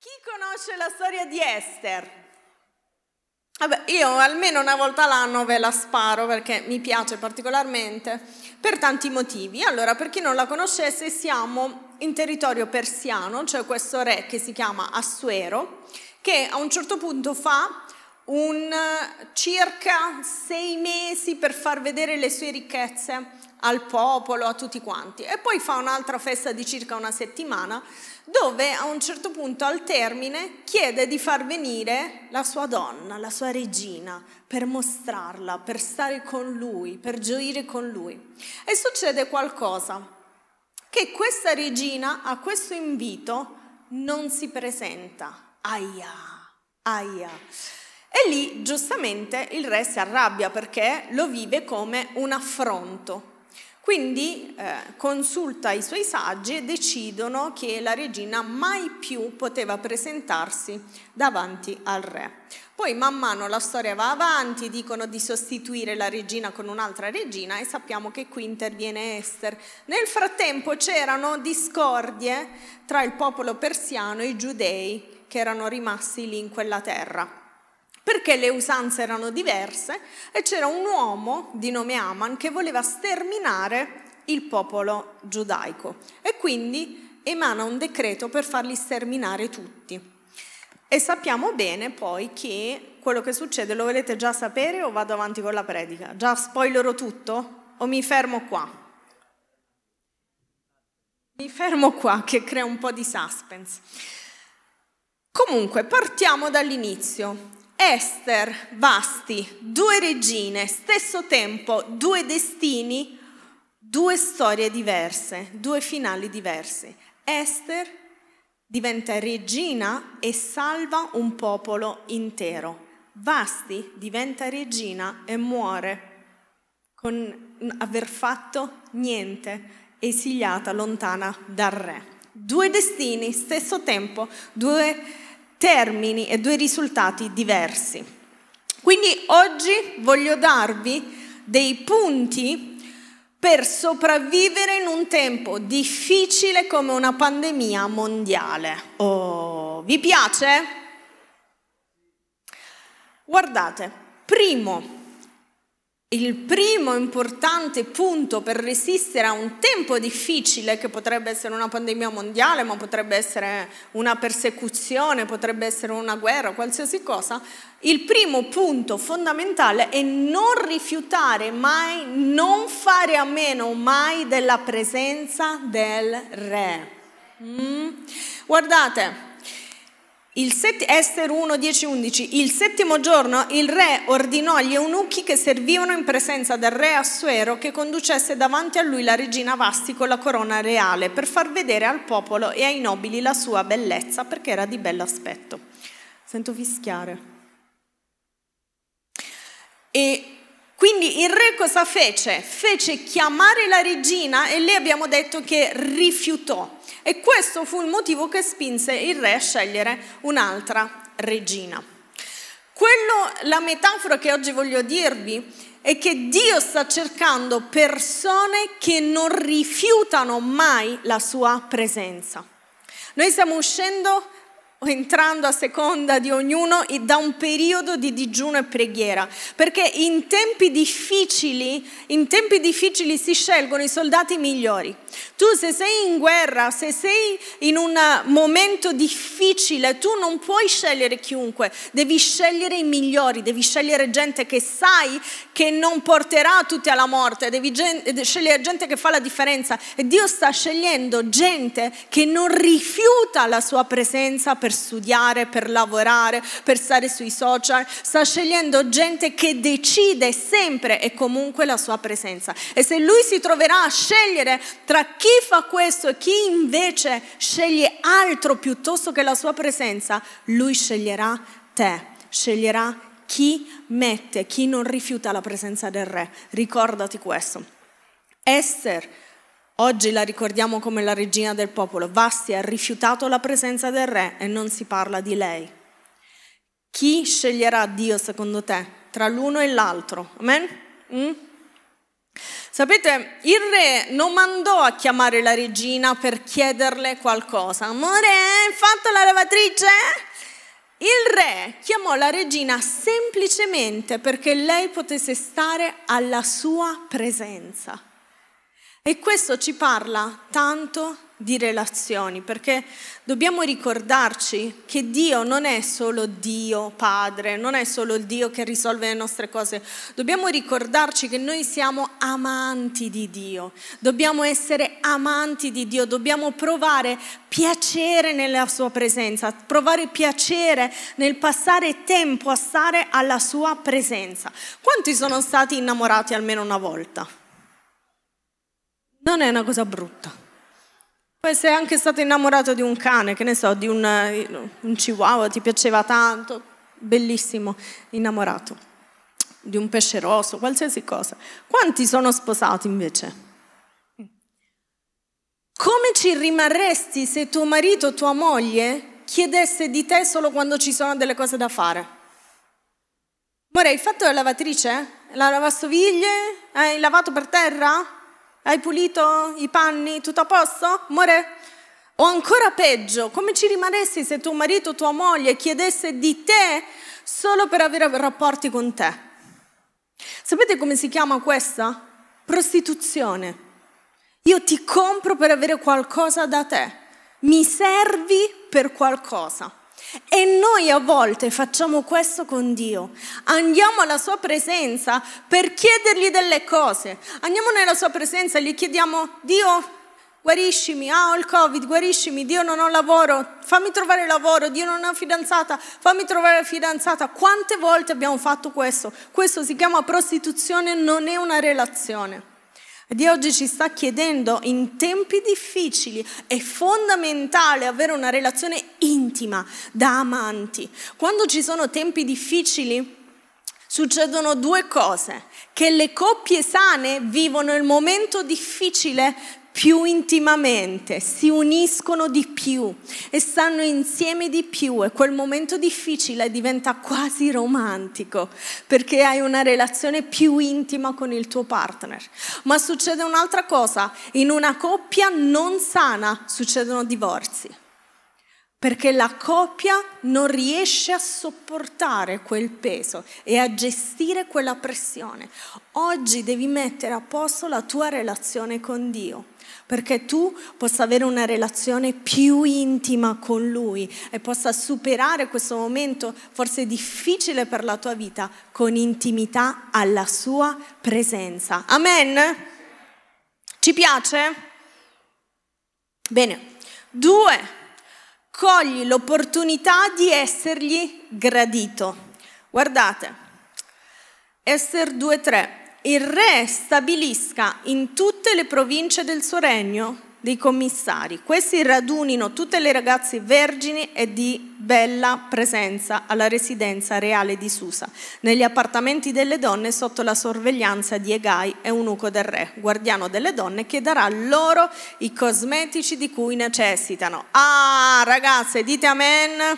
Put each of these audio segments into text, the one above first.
Chi conosce la storia di Esther? Vabbè, io almeno una volta l'anno ve la sparo perché mi piace particolarmente per tanti motivi. Allora, per chi non la conoscesse, siamo in territorio persiano, cioè questo re che si chiama Assuero, che a un certo punto fa un circa sei mesi per far vedere le sue ricchezze al popolo, a tutti quanti. E poi fa un'altra festa di circa una settimana dove a un certo punto al termine chiede di far venire la sua donna, la sua regina, per mostrarla, per stare con lui, per gioire con lui. E succede qualcosa, che questa regina a questo invito non si presenta. Aia, aia. E lì giustamente il re si arrabbia perché lo vive come un affronto. Quindi eh, consulta i suoi saggi e decidono che la regina mai più poteva presentarsi davanti al re. Poi man mano la storia va avanti, dicono di sostituire la regina con un'altra regina e sappiamo che qui interviene Esther. Nel frattempo c'erano discordie tra il popolo persiano e i giudei che erano rimasti lì in quella terra perché le usanze erano diverse e c'era un uomo di nome Aman che voleva sterminare il popolo giudaico e quindi emana un decreto per farli sterminare tutti. E sappiamo bene poi che quello che succede lo volete già sapere o vado avanti con la predica? Già spoilerò tutto o mi fermo qua? Mi fermo qua che crea un po' di suspense. Comunque, partiamo dall'inizio. Esther, Vasti, due regine, stesso tempo, due destini, due storie diverse, due finali diversi. Esther diventa regina e salva un popolo intero. Vasti diventa regina e muore con aver fatto niente, esiliata lontana dal re. Due destini, stesso tempo, due termini e due risultati diversi. Quindi oggi voglio darvi dei punti per sopravvivere in un tempo difficile come una pandemia mondiale. Oh, vi piace? Guardate, primo, il primo importante punto per resistere a un tempo difficile, che potrebbe essere una pandemia mondiale, ma potrebbe essere una persecuzione, potrebbe essere una guerra, qualsiasi cosa, il primo punto fondamentale è non rifiutare mai, non fare a meno mai della presenza del Re. Mm? Guardate, il set, Ester 1, 10, 11. Il settimo giorno il re ordinò agli eunuchi che servivano in presenza del re Assuero che conducesse davanti a lui la regina Vasti con la corona reale per far vedere al popolo e ai nobili la sua bellezza perché era di bell'aspetto. Sento fischiare. E quindi il re cosa fece? Fece chiamare la regina e lei abbiamo detto che rifiutò. E questo fu il motivo che spinse il re a scegliere un'altra regina. Quello, la metafora che oggi voglio dirvi è che Dio sta cercando persone che non rifiutano mai la sua presenza. Noi stiamo uscendo o entrando a seconda di ognuno da un periodo di digiuno e preghiera, perché in tempi difficili, in tempi difficili si scelgono i soldati migliori. Tu se sei in guerra, se sei in un momento difficile, tu non puoi scegliere chiunque, devi scegliere i migliori, devi scegliere gente che sai che non porterà tutti alla morte, devi scegliere gente che fa la differenza. E Dio sta scegliendo gente che non rifiuta la sua presenza per per studiare, per lavorare, per stare sui social, sta scegliendo gente che decide sempre e comunque la sua presenza. E se lui si troverà a scegliere tra chi fa questo e chi invece sceglie altro piuttosto che la sua presenza, lui sceglierà te, sceglierà chi mette, chi non rifiuta la presenza del re. Ricordati questo. Esther Oggi la ricordiamo come la regina del popolo. Vasti ha rifiutato la presenza del re e non si parla di lei. Chi sceglierà Dio secondo te tra l'uno e l'altro? Amen? Mm? Sapete, il re non mandò a chiamare la regina per chiederle qualcosa. Amore, hai fatto la lavatrice? Il re chiamò la regina semplicemente perché lei potesse stare alla sua presenza. E questo ci parla tanto di relazioni, perché dobbiamo ricordarci che Dio non è solo Dio Padre, non è solo il Dio che risolve le nostre cose, dobbiamo ricordarci che noi siamo amanti di Dio, dobbiamo essere amanti di Dio, dobbiamo provare piacere nella sua presenza, provare piacere nel passare tempo a stare alla sua presenza. Quanti sono stati innamorati almeno una volta? Non è una cosa brutta. Poi sei anche stato innamorato di un cane, che ne so, di un, un chihuahua, ti piaceva tanto, bellissimo, innamorato, di un pesce rosso, qualsiasi cosa. Quanti sono sposati invece? Come ci rimarresti se tuo marito o tua moglie chiedesse di te solo quando ci sono delle cose da fare? Amore, hai fatto la lavatrice? La lavastoviglie? Hai lavato per terra? Hai pulito i panni? Tutto a posto? Amore? O ancora peggio, come ci rimarresti se tuo marito o tua moglie chiedesse di te solo per avere rapporti con te? Sapete come si chiama questa? Prostituzione. Io ti compro per avere qualcosa da te. Mi servi per qualcosa. E noi a volte facciamo questo con Dio. Andiamo alla sua presenza per chiedergli delle cose. Andiamo nella sua presenza e gli chiediamo, Dio, guariscimi, ah ho il covid, guariscimi, Dio non ho lavoro, fammi trovare dio Dio non ho fidanzata, fammi trovare fidanzata. Quante volte abbiamo fatto questo? Questo si chiama prostituzione, non è una relazione. Dio oggi ci sta chiedendo in tempi difficili, è fondamentale avere una relazione intima da amanti. Quando ci sono tempi difficili succedono due cose, che le coppie sane vivono il momento difficile più intimamente, si uniscono di più e stanno insieme di più e quel momento difficile diventa quasi romantico perché hai una relazione più intima con il tuo partner. Ma succede un'altra cosa, in una coppia non sana succedono divorzi perché la coppia non riesce a sopportare quel peso e a gestire quella pressione. Oggi devi mettere a posto la tua relazione con Dio perché tu possa avere una relazione più intima con Lui e possa superare questo momento forse difficile per la tua vita con intimità alla sua presenza. Amen? Ci piace? Bene. Due, cogli l'opportunità di essergli gradito. Guardate, Esther 2.3 il re stabilisca in tutte le province del suo regno dei commissari. Questi radunino tutte le ragazze vergini e di bella presenza alla residenza reale di Susa, negli appartamenti delle donne sotto la sorveglianza di Egai, eunuco del re, guardiano delle donne, che darà loro i cosmetici di cui necessitano. Ah, ragazze, dite amen.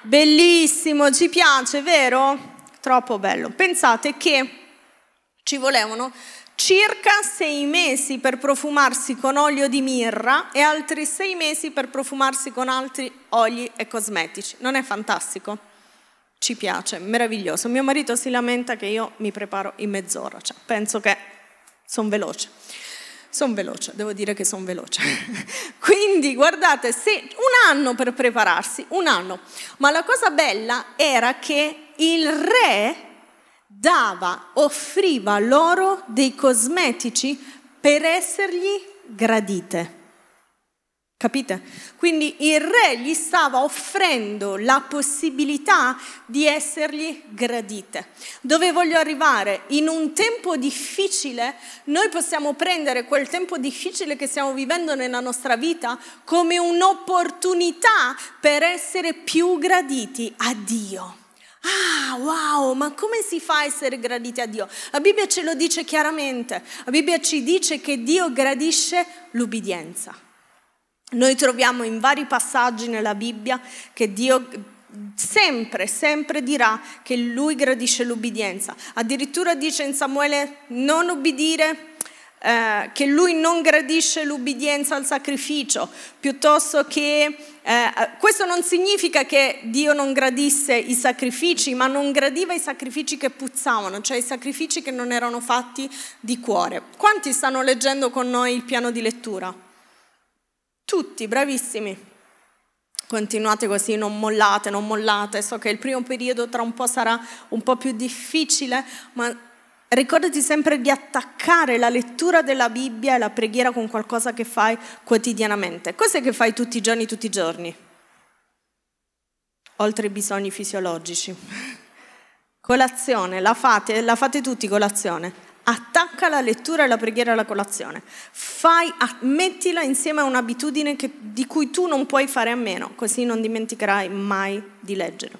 Bellissimo, ci piace, vero? Troppo bello. Pensate che ci volevano circa sei mesi per profumarsi con olio di mirra e altri sei mesi per profumarsi con altri oli e cosmetici. Non è fantastico? Ci piace, meraviglioso. Mio marito si lamenta che io mi preparo in mezz'ora, cioè, penso che sono veloce. Sono veloce, devo dire che sono veloce. Quindi guardate, se un anno per prepararsi, un anno. Ma la cosa bella era che il re dava, offriva loro dei cosmetici per essergli gradite. Capite? Quindi il re gli stava offrendo la possibilità di essergli gradite. Dove voglio arrivare? In un tempo difficile, noi possiamo prendere quel tempo difficile che stiamo vivendo nella nostra vita come un'opportunità per essere più graditi a Dio. Ah, wow, ma come si fa a essere graditi a Dio? La Bibbia ce lo dice chiaramente. La Bibbia ci dice che Dio gradisce l'ubbidienza. Noi troviamo in vari passaggi nella Bibbia che Dio sempre, sempre dirà che lui gradisce l'ubbidienza. Addirittura dice in Samuele non ubbidire eh, che lui non gradisce l'ubbidienza al sacrificio, piuttosto che eh, questo non significa che Dio non gradisse i sacrifici, ma non gradiva i sacrifici che puzzavano, cioè i sacrifici che non erano fatti di cuore. Quanti stanno leggendo con noi il piano di lettura? Tutti, bravissimi. Continuate così, non mollate, non mollate. So che il primo periodo tra un po' sarà un po' più difficile, ma Ricordati sempre di attaccare la lettura della Bibbia e la preghiera con qualcosa che fai quotidianamente. Cos'è che fai tutti i giorni, tutti i giorni? Oltre ai bisogni fisiologici. Colazione, la fate, la fate tutti colazione. Attacca la lettura e la preghiera alla colazione. Fai, mettila insieme a un'abitudine che, di cui tu non puoi fare a meno, così non dimenticherai mai di leggerlo.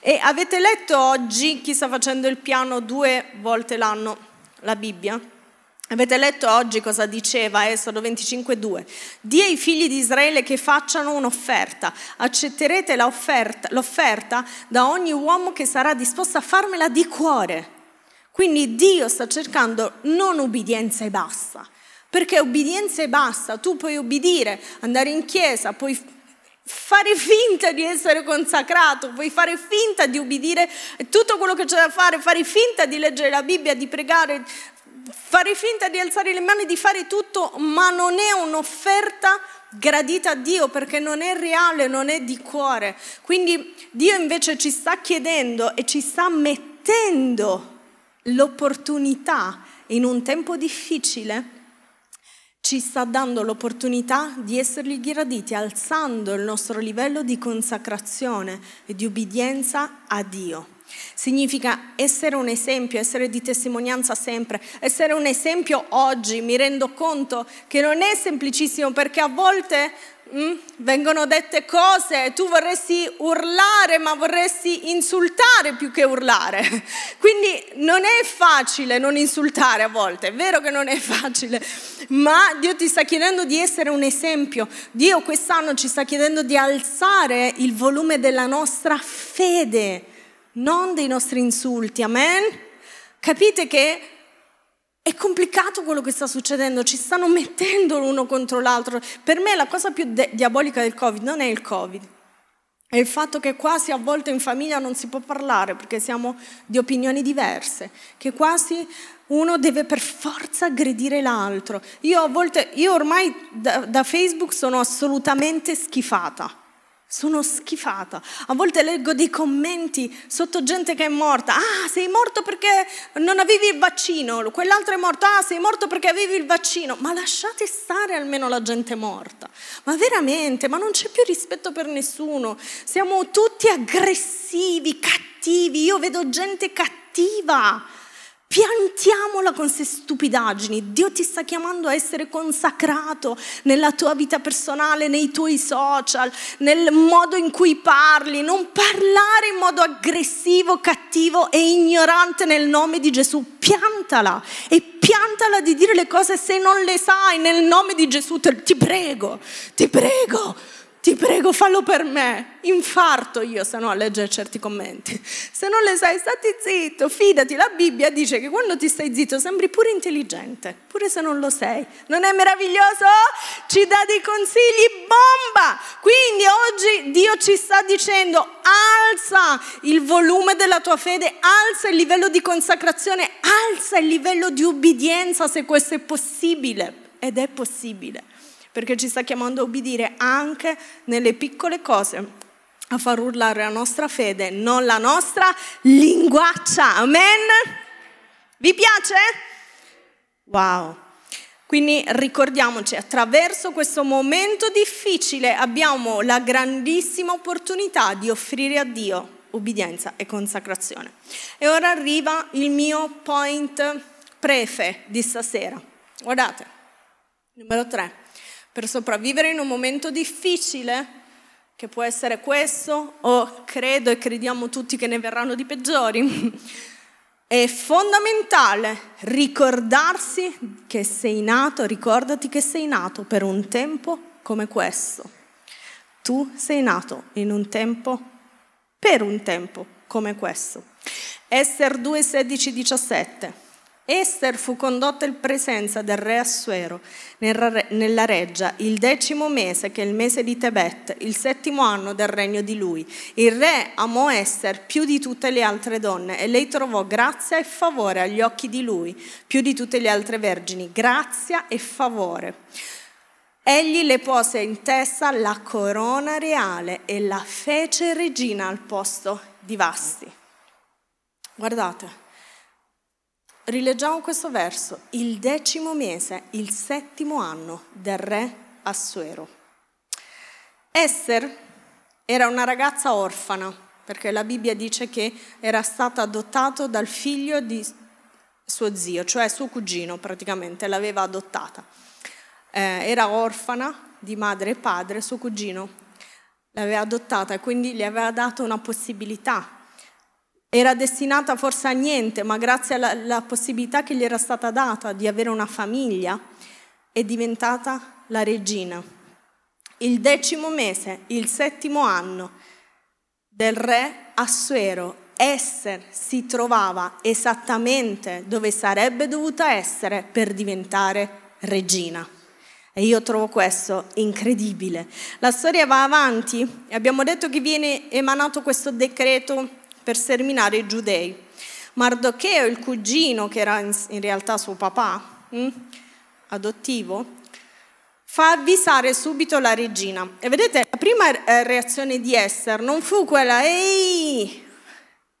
E avete letto oggi, chi sta facendo il piano due volte l'anno, la Bibbia? Avete letto oggi cosa diceva Esodo 25.2? Dì ai figli di Israele che facciano un'offerta, accetterete l'offerta, l'offerta da ogni uomo che sarà disposto a farmela di cuore. Quindi Dio sta cercando non ubbidienza e basta, perché ubbidienza e basta, tu puoi ubbidire, andare in chiesa, puoi fare finta di essere consacrato, puoi fare finta di ubbidire tutto quello che c'è da fare, fare finta di leggere la Bibbia, di pregare, fare finta di alzare le mani, di fare tutto, ma non è un'offerta gradita a Dio perché non è reale, non è di cuore. Quindi Dio invece ci sta chiedendo e ci sta mettendo l'opportunità in un tempo difficile ci sta dando l'opportunità di essergli graditi, alzando il nostro livello di consacrazione e di ubbidienza a Dio. Significa essere un esempio, essere di testimonianza sempre, essere un esempio oggi. Mi rendo conto che non è semplicissimo perché a volte Mm? Vengono dette cose, tu vorresti urlare ma vorresti insultare più che urlare. Quindi non è facile non insultare a volte, è vero che non è facile, ma Dio ti sta chiedendo di essere un esempio. Dio quest'anno ci sta chiedendo di alzare il volume della nostra fede, non dei nostri insulti. Amen? Capite che è complicato quello che sta succedendo, ci stanno mettendo l'uno contro l'altro. Per me la cosa più de- diabolica del Covid non è il Covid, è il fatto che quasi a volte in famiglia non si può parlare perché siamo di opinioni diverse, che quasi uno deve per forza aggredire l'altro. Io a volte, io ormai da, da Facebook sono assolutamente schifata sono schifata. A volte leggo dei commenti sotto gente che è morta. Ah, sei morto perché non avevi il vaccino. Quell'altro è morto. Ah, sei morto perché avevi il vaccino. Ma lasciate stare almeno la gente morta. Ma veramente, ma non c'è più rispetto per nessuno. Siamo tutti aggressivi, cattivi. Io vedo gente cattiva Piantiamola con queste stupidaggini. Dio ti sta chiamando a essere consacrato nella tua vita personale, nei tuoi social, nel modo in cui parli. Non parlare in modo aggressivo, cattivo e ignorante nel nome di Gesù. Piantala e piantala di dire le cose se non le sai nel nome di Gesù. Ti prego, ti prego ti prego fallo per me. Infarto io se no a leggere certi commenti. Se non le sai, stati zitto, fidati, la Bibbia dice che quando ti stai zitto sembri pure intelligente, pure se non lo sei. Non è meraviglioso? Ci dà dei consigli bomba. Quindi oggi Dio ci sta dicendo alza il volume della tua fede, alza il livello di consacrazione, alza il livello di ubbidienza se questo è possibile. Ed è possibile perché ci sta chiamando a obbedire anche nelle piccole cose, a far urlare la nostra fede, non la nostra linguaccia. Amen? Vi piace? Wow. Quindi ricordiamoci, attraverso questo momento difficile abbiamo la grandissima opportunità di offrire a Dio ubbidienza e consacrazione. E ora arriva il mio point prefe di stasera. Guardate, numero tre per sopravvivere in un momento difficile, che può essere questo, o credo e crediamo tutti che ne verranno di peggiori, è fondamentale ricordarsi che sei nato, ricordati che sei nato per un tempo come questo. Tu sei nato in un tempo per un tempo come questo. Ester 2, 16, 17. Ester fu condotta in presenza del re Assuero nella reggia il decimo mese, che è il mese di Tebet, il settimo anno del regno di lui. Il re amò Ester più di tutte le altre donne e lei trovò grazia e favore agli occhi di lui, più di tutte le altre vergini, grazia e favore. Egli le pose in testa la corona reale e la fece regina al posto di Vasti. Guardate Rileggiamo questo verso. Il decimo mese, il settimo anno del re Assuero. Esther era una ragazza orfana, perché la Bibbia dice che era stata adottata dal figlio di suo zio, cioè suo cugino praticamente, l'aveva adottata. Eh, era orfana di madre e padre, suo cugino l'aveva adottata e quindi gli aveva dato una possibilità era destinata forse a niente, ma grazie alla, alla possibilità che gli era stata data di avere una famiglia, è diventata la regina. Il decimo mese, il settimo anno del re Assuero, Esther si trovava esattamente dove sarebbe dovuta essere per diventare regina. E io trovo questo incredibile. La storia va avanti e abbiamo detto che viene emanato questo decreto per sterminare i giudei. Mardocheo, il cugino, che era in realtà suo papà, hm, adottivo, fa avvisare subito la regina. E vedete, la prima eh, reazione di Esther non fu quella, ehi,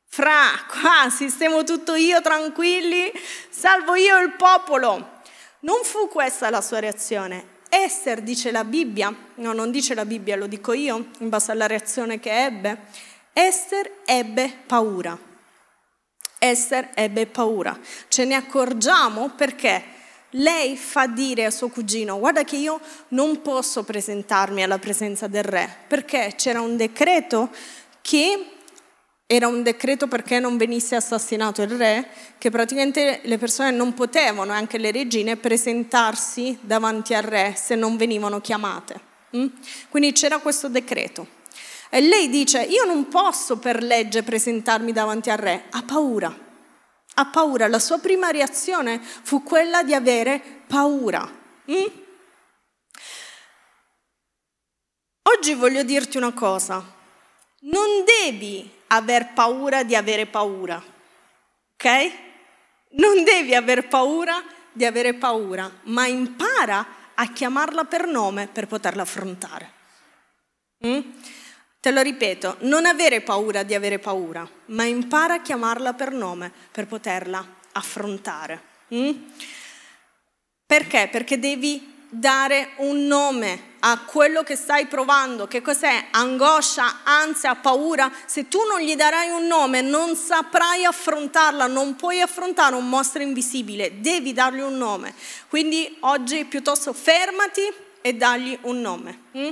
fra, qua sistemo tutto io tranquilli, salvo io il popolo. Non fu questa la sua reazione. Esther, dice la Bibbia, no, non dice la Bibbia, lo dico io, in base alla reazione che ebbe, Esther ebbe paura. Esther ebbe paura. Ce ne accorgiamo perché lei fa dire a suo cugino, guarda che io non posso presentarmi alla presenza del re, perché c'era un decreto che era un decreto perché non venisse assassinato il re, che praticamente le persone non potevano, anche le regine, presentarsi davanti al re se non venivano chiamate. Mm? Quindi c'era questo decreto. E lei dice, io non posso per legge presentarmi davanti al re, ha paura. Ha paura, la sua prima reazione fu quella di avere paura. Mm? Oggi voglio dirti una cosa, non devi aver paura di avere paura, ok? Non devi aver paura di avere paura, ma impara a chiamarla per nome per poterla affrontare. Mm? Te lo ripeto, non avere paura di avere paura, ma impara a chiamarla per nome per poterla affrontare. Mm? Perché? Perché devi dare un nome a quello che stai provando. Che cos'è? Angoscia, ansia, paura. Se tu non gli darai un nome, non saprai affrontarla, non puoi affrontare un mostro invisibile, devi dargli un nome. Quindi oggi piuttosto fermati e dagli un nome. Mm?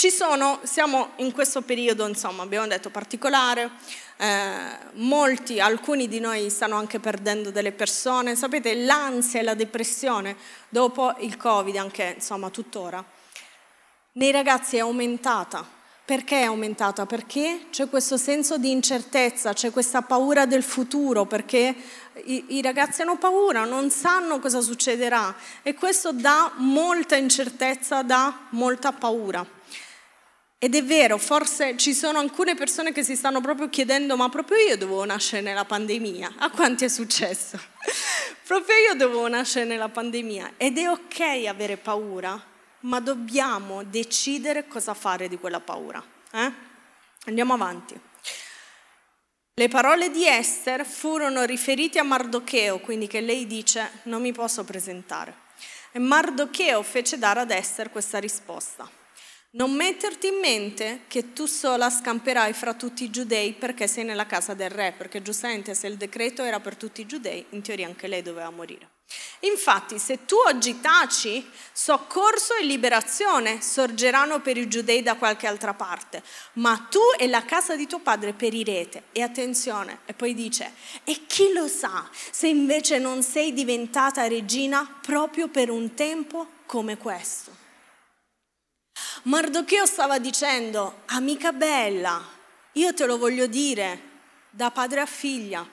Ci sono, siamo in questo periodo, insomma, abbiamo detto particolare, eh, molti, alcuni di noi stanno anche perdendo delle persone, sapete, l'ansia e la depressione dopo il Covid, anche insomma tuttora, nei ragazzi è aumentata. Perché è aumentata? Perché c'è questo senso di incertezza, c'è questa paura del futuro, perché i, i ragazzi hanno paura, non sanno cosa succederà e questo dà molta incertezza, dà molta paura. Ed è vero, forse ci sono alcune persone che si stanno proprio chiedendo, ma proprio io dovevo nascere nella pandemia? A quanti è successo? proprio io dovevo nascere nella pandemia. Ed è ok avere paura, ma dobbiamo decidere cosa fare di quella paura. Eh? Andiamo avanti. Le parole di Esther furono riferite a Mardocheo, quindi che lei dice non mi posso presentare. E Mardocheo fece dare ad Esther questa risposta. Non metterti in mente che tu sola scamperai fra tutti i giudei perché sei nella casa del re, perché giustamente se il decreto era per tutti i giudei, in teoria anche lei doveva morire. Infatti, se tu oggi taci, soccorso e liberazione sorgeranno per i giudei da qualche altra parte, ma tu e la casa di tuo padre perirete. E attenzione, e poi dice, e chi lo sa se invece non sei diventata regina proprio per un tempo come questo? Mardocheo stava dicendo, amica bella, io te lo voglio dire da padre a figlia.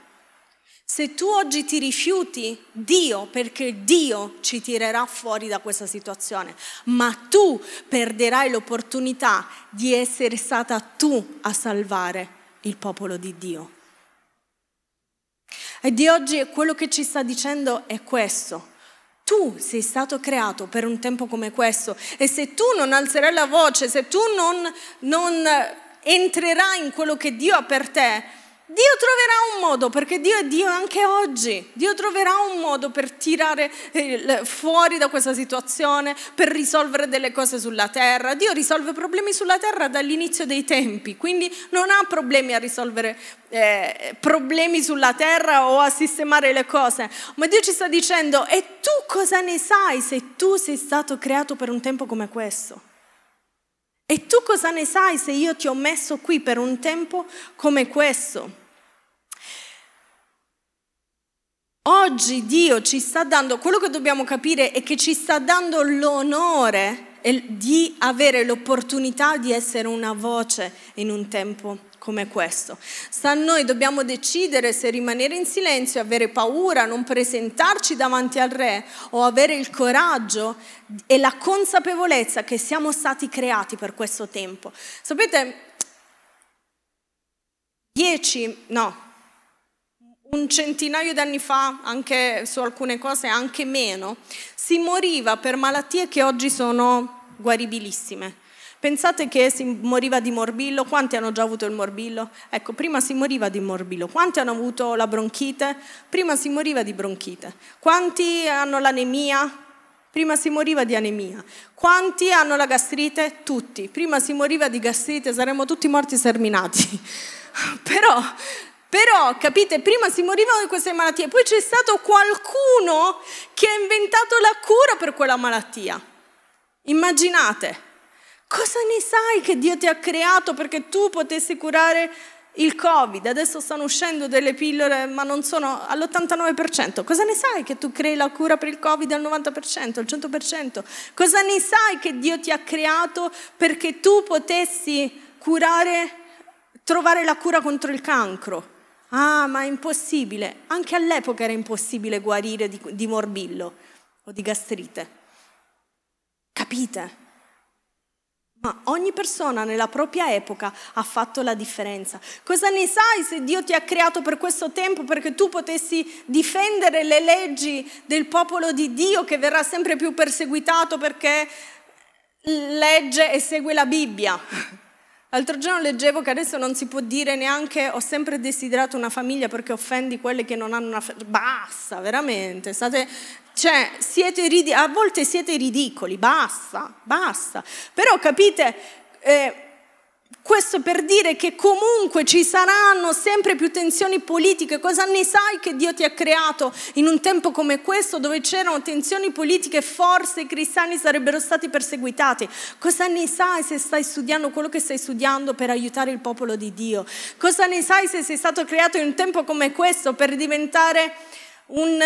Se tu oggi ti rifiuti, Dio, perché Dio ci tirerà fuori da questa situazione, ma tu perderai l'opportunità di essere stata tu a salvare il popolo di Dio. E di oggi quello che ci sta dicendo è questo. Tu sei stato creato per un tempo come questo e se tu non alzerai la voce, se tu non, non entrerai in quello che Dio ha per te, Dio troverà un modo, perché Dio è Dio anche oggi. Dio troverà un modo per tirare fuori da questa situazione, per risolvere delle cose sulla terra. Dio risolve problemi sulla terra dall'inizio dei tempi, quindi non ha problemi a risolvere eh, problemi sulla terra o a sistemare le cose. Ma Dio ci sta dicendo, e tu cosa ne sai se tu sei stato creato per un tempo come questo? E tu cosa ne sai se io ti ho messo qui per un tempo come questo? Oggi Dio ci sta dando, quello che dobbiamo capire è che ci sta dando l'onore di avere l'opportunità di essere una voce in un tempo come questo. Sta a noi, dobbiamo decidere se rimanere in silenzio, avere paura, non presentarci davanti al Re o avere il coraggio e la consapevolezza che siamo stati creati per questo tempo. Sapete, dieci, no, un centinaio di anni fa, anche su alcune cose, anche meno, si moriva per malattie che oggi sono guaribilissime. Pensate che si moriva di morbillo, quanti hanno già avuto il morbillo? Ecco, prima si moriva di morbillo, quanti hanno avuto la bronchite? Prima si moriva di bronchite. Quanti hanno l'anemia? Prima si moriva di anemia. Quanti hanno la gastrite? Tutti. Prima si moriva di gastrite, saremmo tutti morti serminati. Però però, capite, prima si morivano di queste malattie, poi c'è stato qualcuno che ha inventato la cura per quella malattia. Immaginate, Cosa ne sai che Dio ti ha creato perché tu potessi curare il Covid? Adesso stanno uscendo delle pillole, ma non sono all'89%. Cosa ne sai che tu crei la cura per il Covid al 90%, al 100%? Cosa ne sai che Dio ti ha creato perché tu potessi curare, trovare la cura contro il cancro? Ah, ma è impossibile. Anche all'epoca era impossibile guarire di, di morbillo o di gastrite. Capite? Ma ogni persona nella propria epoca ha fatto la differenza. Cosa ne sai se Dio ti ha creato per questo tempo perché tu potessi difendere le leggi del popolo di Dio che verrà sempre più perseguitato perché legge e segue la Bibbia? L'altro giorno leggevo che adesso non si può dire neanche ho sempre desiderato una famiglia perché offendi quelle che non hanno una famiglia. Basta, veramente. State, cioè, siete ridi- a volte siete ridicoli, basta, basta. Però capite, eh, questo per dire che comunque ci saranno sempre più tensioni politiche. Cosa ne sai che Dio ti ha creato in un tempo come questo dove c'erano tensioni politiche, forse i cristiani sarebbero stati perseguitati? Cosa ne sai se stai studiando quello che stai studiando per aiutare il popolo di Dio? Cosa ne sai se sei stato creato in un tempo come questo per diventare un...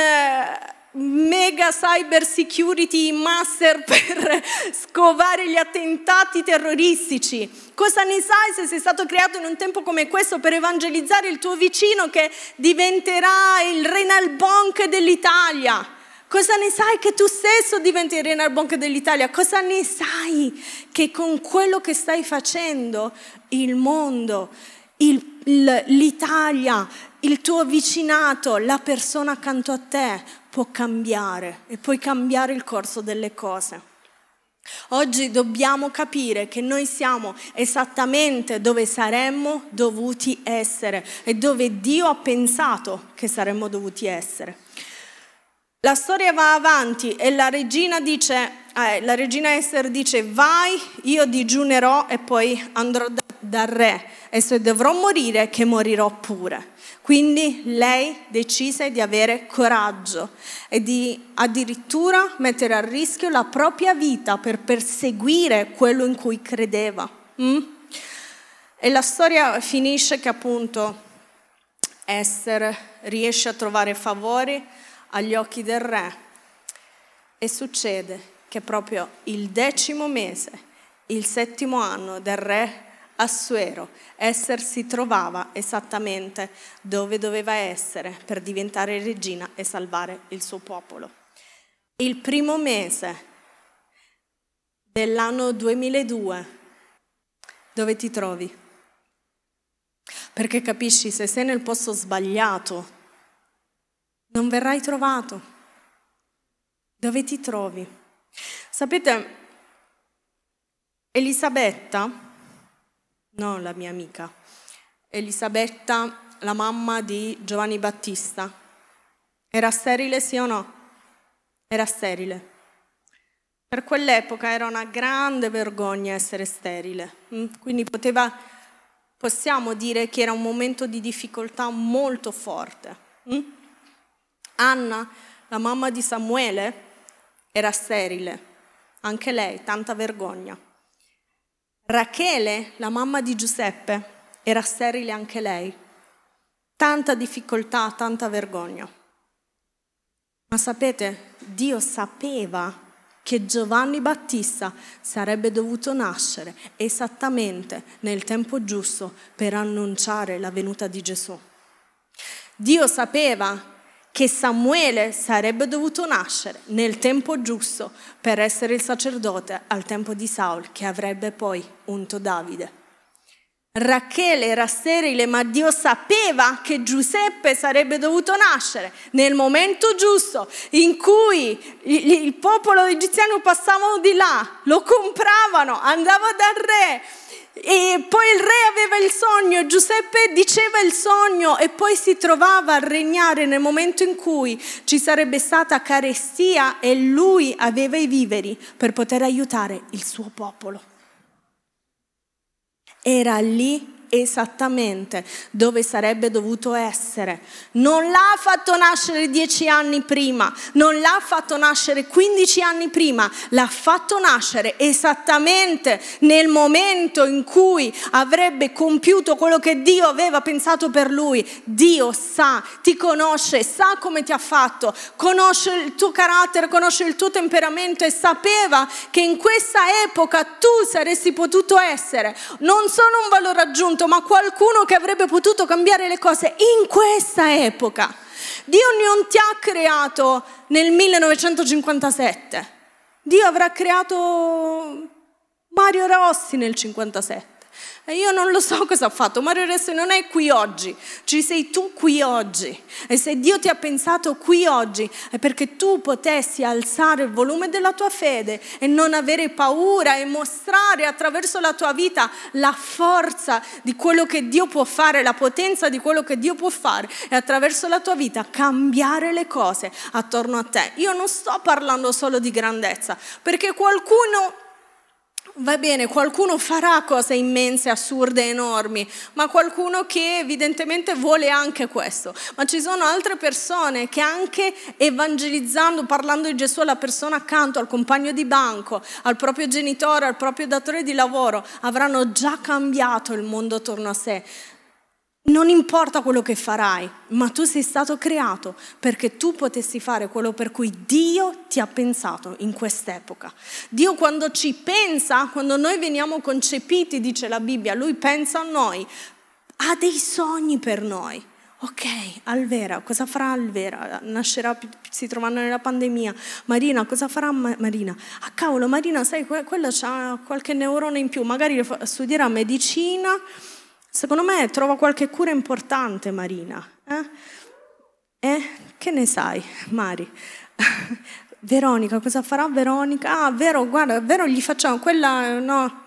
Mega cyber security master per scovare gli attentati terroristici. Cosa ne sai se sei stato creato in un tempo come questo per evangelizzare il tuo vicino che diventerà il Renal Bonk dell'Italia? Cosa ne sai che tu stesso diventi il Renal Bonk dell'Italia? Cosa ne sai che con quello che stai facendo il mondo, il, l'Italia, il tuo vicinato, la persona accanto a te può cambiare e puoi cambiare il corso delle cose. Oggi dobbiamo capire che noi siamo esattamente dove saremmo dovuti essere e dove Dio ha pensato che saremmo dovuti essere. La storia va avanti e la regina dice, eh, la regina Esther dice vai, io digiunerò e poi andrò da, dal re e se dovrò morire che morirò pure. Quindi lei decise di avere coraggio e di addirittura mettere a rischio la propria vita per perseguire quello in cui credeva. Mm? E la storia finisce che appunto Esther riesce a trovare favore agli occhi del re e succede che proprio il decimo mese, il settimo anno del re Assuero, Esther si trovava esattamente dove doveva essere per diventare regina e salvare il suo popolo. Il primo mese dell'anno 2002, dove ti trovi? Perché capisci, se sei nel posto sbagliato, non verrai trovato. Dove ti trovi? Sapete, Elisabetta no, la mia amica, Elisabetta, la mamma di Giovanni Battista. Era sterile sì o no? Era sterile. Per quell'epoca era una grande vergogna essere sterile, mm? quindi poteva, possiamo dire che era un momento di difficoltà molto forte. Mm? Anna, la mamma di Samuele, era sterile, anche lei, tanta vergogna. Rachele, la mamma di Giuseppe, era sterile anche lei. Tanta difficoltà, tanta vergogna. Ma sapete, Dio sapeva che Giovanni Battista sarebbe dovuto nascere esattamente nel tempo giusto per annunciare la venuta di Gesù. Dio sapeva che Samuele sarebbe dovuto nascere nel tempo giusto per essere il sacerdote al tempo di Saul che avrebbe poi unto Davide. Rachele era sterile, ma Dio sapeva che Giuseppe sarebbe dovuto nascere nel momento giusto in cui il popolo egiziano passavano di là, lo compravano, andava dal re, e poi il re aveva il sogno, Giuseppe diceva il sogno e poi si trovava a regnare nel momento in cui ci sarebbe stata carestia e lui aveva i viveri per poter aiutare il suo popolo. Era lì esattamente dove sarebbe dovuto essere. Non l'ha fatto nascere dieci anni prima, non l'ha fatto nascere quindici anni prima, l'ha fatto nascere esattamente nel momento in cui avrebbe compiuto quello che Dio aveva pensato per lui. Dio sa, ti conosce, sa come ti ha fatto, conosce il tuo carattere, conosce il tuo temperamento e sapeva che in questa epoca tu saresti potuto essere non solo un valore aggiunto, punto, ma qualcuno che avrebbe potuto cambiare le cose in questa epoca. Dio non ti ha creato nel 1957, Dio avrà creato Mario Rossi nel 1957. E io non lo so cosa ha fatto. Mario Rossi non è qui oggi, ci sei tu qui oggi. E se Dio ti ha pensato qui oggi è perché tu potessi alzare il volume della tua fede e non avere paura e mostrare attraverso la tua vita la forza di quello che Dio può fare, la potenza di quello che Dio può fare e attraverso la tua vita cambiare le cose attorno a te. Io non sto parlando solo di grandezza, perché qualcuno Va bene, qualcuno farà cose immense, assurde, enormi, ma qualcuno che evidentemente vuole anche questo. Ma ci sono altre persone che anche evangelizzando, parlando di Gesù alla persona accanto, al compagno di banco, al proprio genitore, al proprio datore di lavoro, avranno già cambiato il mondo attorno a sé. Non importa quello che farai, ma tu sei stato creato perché tu potessi fare quello per cui Dio ti ha pensato in quest'epoca. Dio quando ci pensa, quando noi veniamo concepiti, dice la Bibbia, Lui pensa a noi, ha dei sogni per noi. Ok, Alvera, cosa farà Alvera? Nascerà, si trovano nella pandemia. Marina, cosa farà Marina? Ah cavolo, Marina, sai, quella ha qualche neurone in più, magari studierà medicina Secondo me trova qualche cura importante Marina. Eh? eh? Che ne sai, Mari? Veronica, cosa farà Veronica? Ah, vero, guarda, vero, gli facciamo quella, no,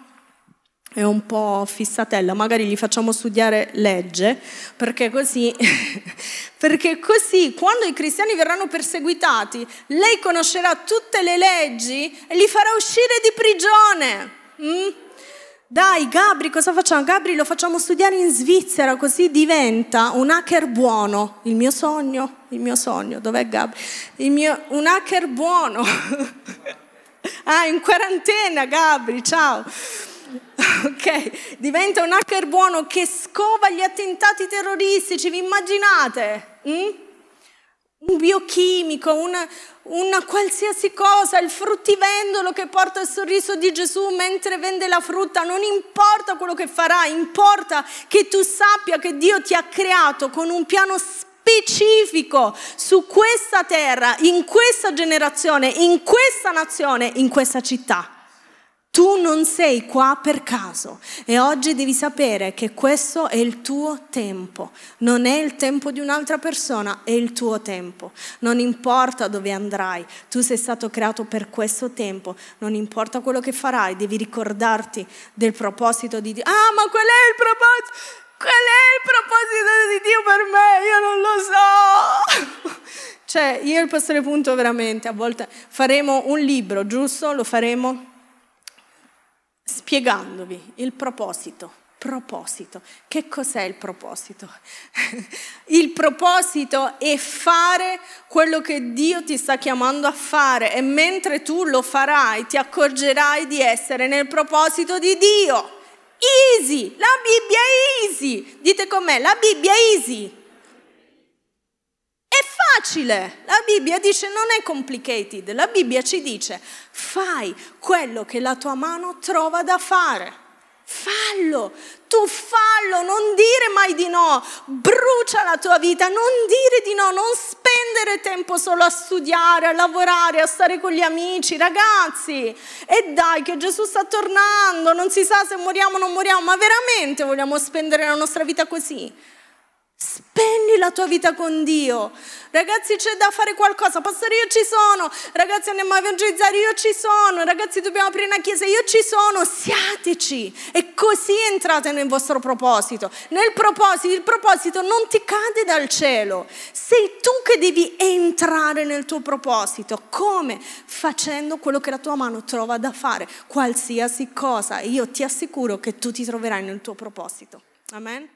è un po' fissatella, magari gli facciamo studiare legge, perché così, perché così quando i cristiani verranno perseguitati, lei conoscerà tutte le leggi e li farà uscire di prigione. Mm? Dai, Gabri, cosa facciamo? Gabri lo facciamo studiare in Svizzera, così diventa un hacker buono. Il mio sogno, il mio sogno, dov'è Gabri? Mio, un hacker buono. ah, in quarantena, Gabri, ciao. Ok, diventa un hacker buono che scova gli attentati terroristici, vi immaginate? Mm? un biochimico, una, una qualsiasi cosa, il fruttivendolo che porta il sorriso di Gesù mentre vende la frutta, non importa quello che farà, importa che tu sappia che Dio ti ha creato con un piano specifico su questa terra, in questa generazione, in questa nazione, in questa città. Tu non sei qua per caso e oggi devi sapere che questo è il tuo tempo, non è il tempo di un'altra persona, è il tuo tempo. Non importa dove andrai, tu sei stato creato per questo tempo, non importa quello che farai, devi ricordarti del proposito di Dio. Ah, ma qual è il proposito? Qual è il proposito di Dio per me? Io non lo so. Cioè, io e il pastore Punto veramente a volte faremo un libro, giusto? Lo faremo spiegandovi il proposito. Proposito. Che cos'è il proposito? il proposito è fare quello che Dio ti sta chiamando a fare e mentre tu lo farai ti accorgerai di essere nel proposito di Dio. Easy, la Bibbia è easy. Dite com'è, la Bibbia è easy. Facile, la Bibbia dice non è complicated, la Bibbia ci dice fai quello che la tua mano trova da fare. Fallo, tu fallo, non dire mai di no, brucia la tua vita, non dire di no, non spendere tempo solo a studiare, a lavorare, a stare con gli amici, ragazzi. E dai che Gesù sta tornando, non si sa se moriamo o non moriamo, ma veramente vogliamo spendere la nostra vita così? Spendi la tua vita con Dio. Ragazzi, c'è da fare qualcosa. Pastore, io ci sono. Ragazzi, andiamo a evangelizzare. Io ci sono. Ragazzi, dobbiamo aprire una chiesa. Io ci sono. Siateci. E così entrate nel vostro proposito. Nel proposito, il proposito non ti cade dal cielo. Sei tu che devi entrare nel tuo proposito. Come? Facendo quello che la tua mano trova da fare. Qualsiasi cosa. Io ti assicuro che tu ti troverai nel tuo proposito. Amen.